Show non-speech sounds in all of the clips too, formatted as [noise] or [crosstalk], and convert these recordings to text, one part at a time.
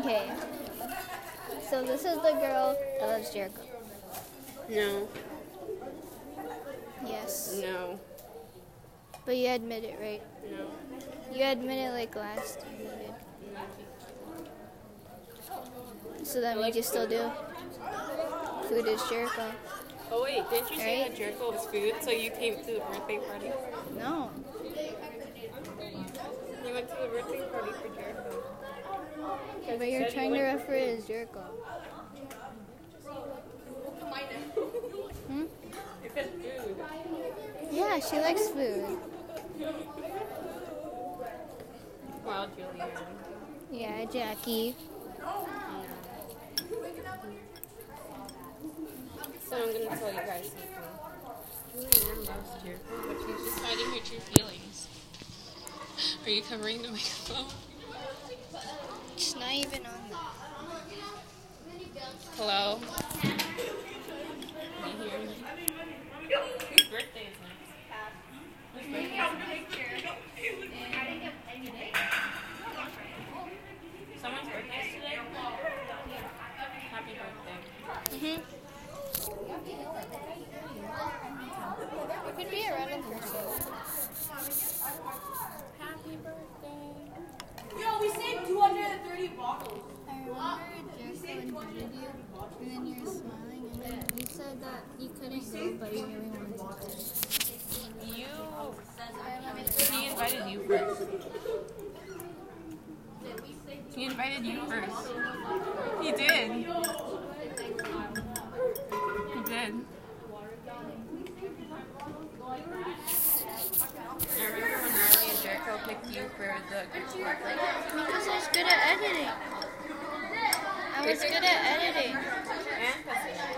Okay. So this is the girl that loves Jericho. No, Yes. no, But you admit it, right? no, You admit it like last time you did. no. So that means you still do. Food is Jericho. Oh wait, didn't you say that Jericho was food? So you came to the birthday party? No. You went to the birthday party for Jericho. But you're trying to went- refer it as Jericho. Hmm? You said food. Yeah, she likes food. Well, Julian. Yeah, Jackie. So I'm gonna tell you guys something. Julianne loves Jericho, but she's just hiding her true feelings. Are you covering the microphone? It's not even on that. Hello? Can you hear me? Whose birthday is next? Whose birthday is next? Someone's birthday is today? Happy birthday. Mm-hmm. It could be a random person. Happy birthday. Yo, we saved 230 bottles. I remember Jericho invited you, and then you were smiling, and then you said that you couldn't go, but you really wanted to. You. He invited you first. He invited you first. He did. He did. I remember when Riley and Jericho picked you for the group work. Because I was good at editing. I was good at editing. And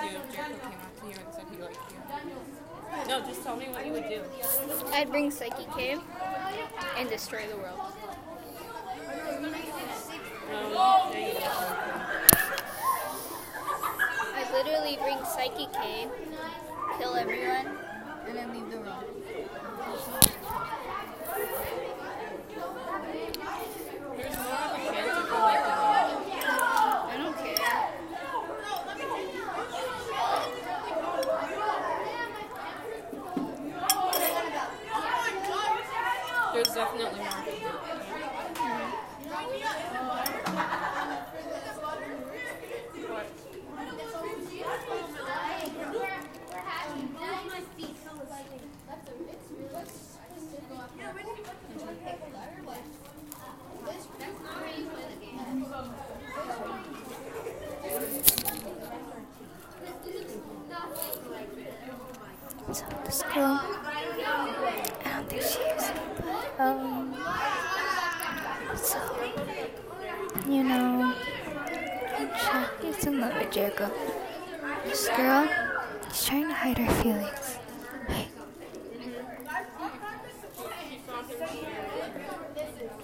do if Jericho came up to you and said he liked you? No, just tell me what you would do. I'd bring Psyche Cave and destroy the world. I'd literally bring Psyche Cave, kill everyone, and then leave the world. There's more of a chance of you liking it. I don't care. There's definitely more. So the school, I don't think she is, um, so you know, Jackie's in love with Jericho. This girl is trying to hide her feelings. Right?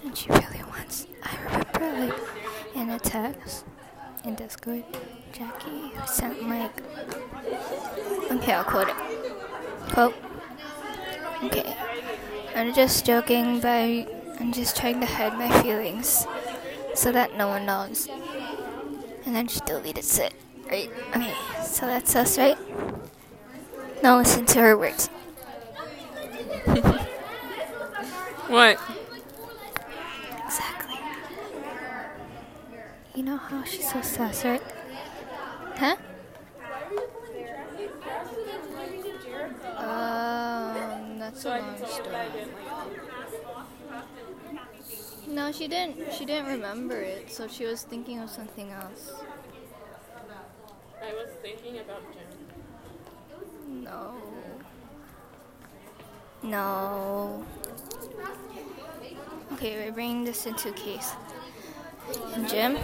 And she really wants. I remember like in a text in Discord, Jackie sent like Okay, I'll quote it. Quote. Okay. I'm just joking, but I'm just trying to hide my feelings so that no one knows. And then she deleted it, right? Okay, so that's us, right? Now listen to her words. [laughs] What? You know how she's so sassy, right? Huh? Um, that's a long can tell you that I story. No, she didn't. She didn't remember it, so she was thinking of something else. I was thinking about Jim. No. No. Okay, we're bringing this into case. And gym,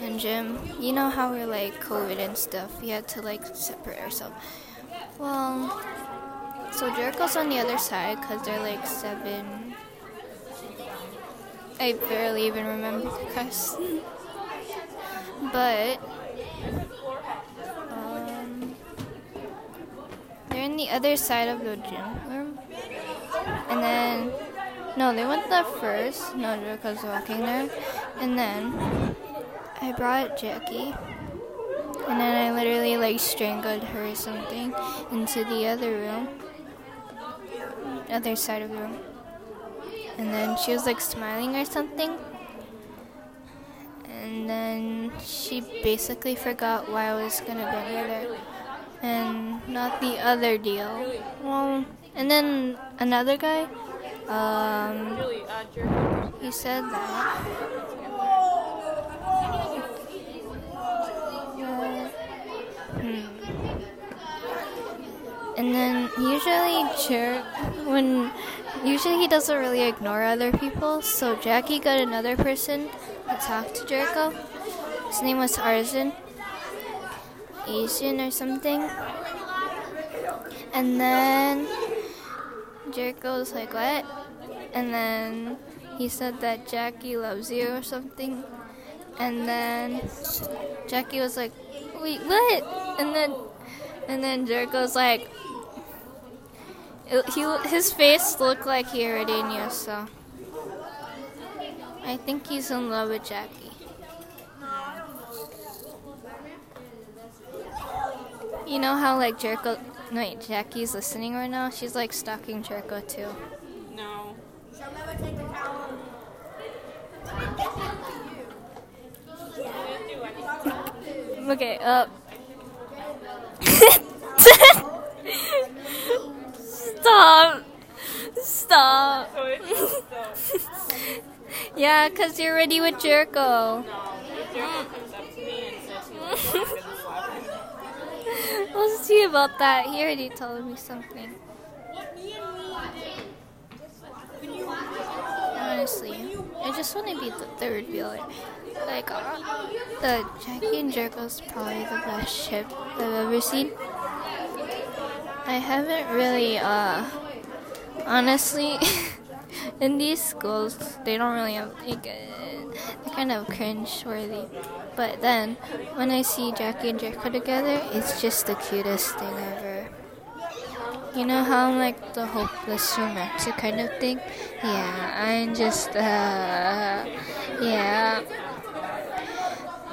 and gym, you know how we're like COVID and stuff. We had to like separate ourselves. Well, so Jericho's on the other side because they're like seven. I barely even remember the guys. but um, they're in the other side of the gym room. And then, no, they went there first. No, Jericho's walking there. And then, I brought Jackie. And then I literally like strangled her or something into the other room. Other side of the room. And then she was like smiling or something. And then she basically forgot why I was gonna her there. And not the other deal. Well, and then another guy, um, he said that. Uh, hmm. And then usually Jer when usually he doesn't really ignore other people. So Jackie got another person to talk to Jericho. His name was Arzin, Asian or something. And then Jericho was like, "What?" And then he said that Jackie loves you or something. And then Jackie was like, "Wait, what?" And then and then Jericho was like, he his face looked like he already knew. So I think he's in love with Jackie. You know how like Jericho, wait, Jackie's listening right now. She's like stalking Jericho too. No. Okay, up. Stop. Stop. So it's so, Yeah, because you're ready with Jericho. no. If Jericho comes up to me and says see about that. He already told me something. Honestly, I just want to be the third wheeler. Like, uh, the Jackie and Jericho's probably the best ship I've ever seen. I haven't really, uh, honestly, [laughs] in these schools, they don't really have, like, they're kind of cringe worthy. But then, when I see Jackie and Jericho together, it's just the cutest thing ever. You know how I'm like the hopeless romantic kind of thing? Yeah, I'm just, uh, yeah.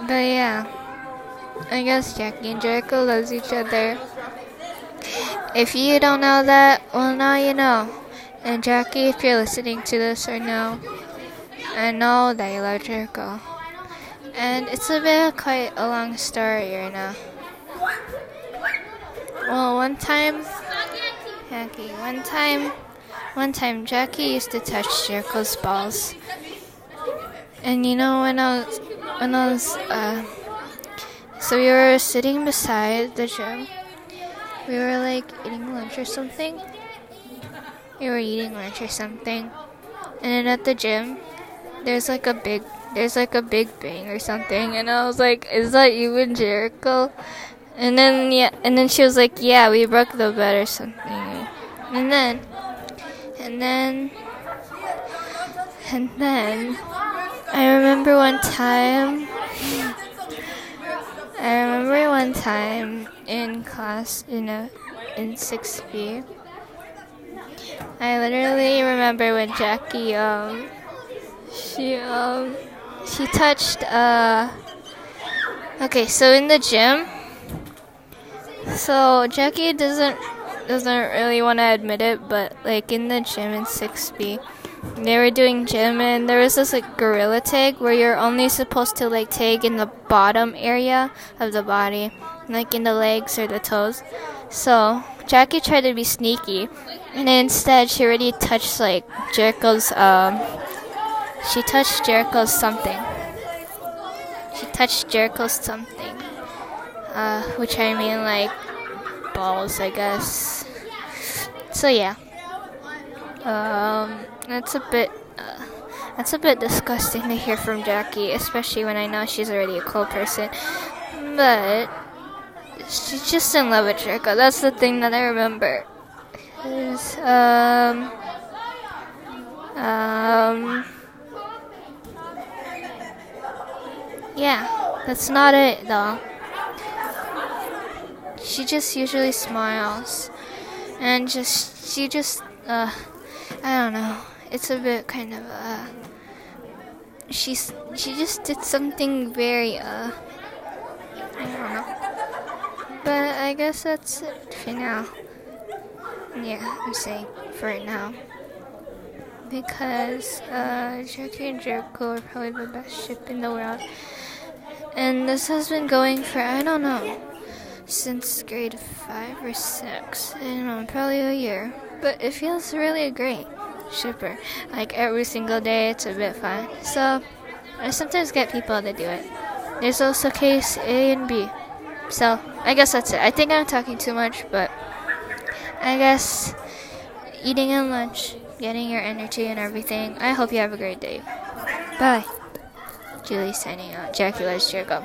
But yeah, I guess Jackie and Jericho loves each other. If you don't know that, well now you know. And Jackie, if you're listening to this right now, I know that you love Jericho. And it's a bit quite a long story right now. Well, one time, Jackie, one time, one time Jackie used to touch Jericho's balls. And you know when I was, when I was, uh, so we were sitting beside the gym. We were like eating lunch or something. We were eating lunch or something. And then at the gym, there's like a big there's like a big bang or something and I was like, Is that you and Jericho? And then yeah and then she was like, Yeah, we broke the bed or something and then and then and then I remember one time I remember one time in class in a in sixth B I literally remember when Jackie um she um she touched uh okay so in the gym so Jackie doesn't doesn't really want to admit it but like in the gym in 6B they were doing gym and there was this like gorilla tag where you're only supposed to like tag in the bottom area of the body, like in the legs or the toes. So Jackie tried to be sneaky, and instead she already touched like Jericho's. Um, she touched Jericho's something. She touched Jericho's something, uh, which I mean like balls, I guess. So yeah. Um, that's a bit. Uh, that's a bit disgusting to hear from Jackie, especially when I know she's already a cool person. But she's just in love with Jericho. That's the thing that I remember. Um um yeah, that's not it though. She just usually smiles and just she just uh I don't know. It's a bit kind of uh she's she just did something very uh I don't know. But I guess that's it for now. Yeah, I'm saying for right now. Because uh, Jackie and Jericho are probably the best ship in the world. And this has been going for, I don't know, since grade 5 or 6. I don't know, probably a year. But it feels really great. Shipper. Like every single day, it's a bit fun. So, I sometimes get people to do it. There's also case A and B. So, I guess that's it. I think I'm talking too much, but I guess eating and lunch, getting your energy and everything. I hope you have a great day. Bye. Julie signing out. Jackie, let's cheer go.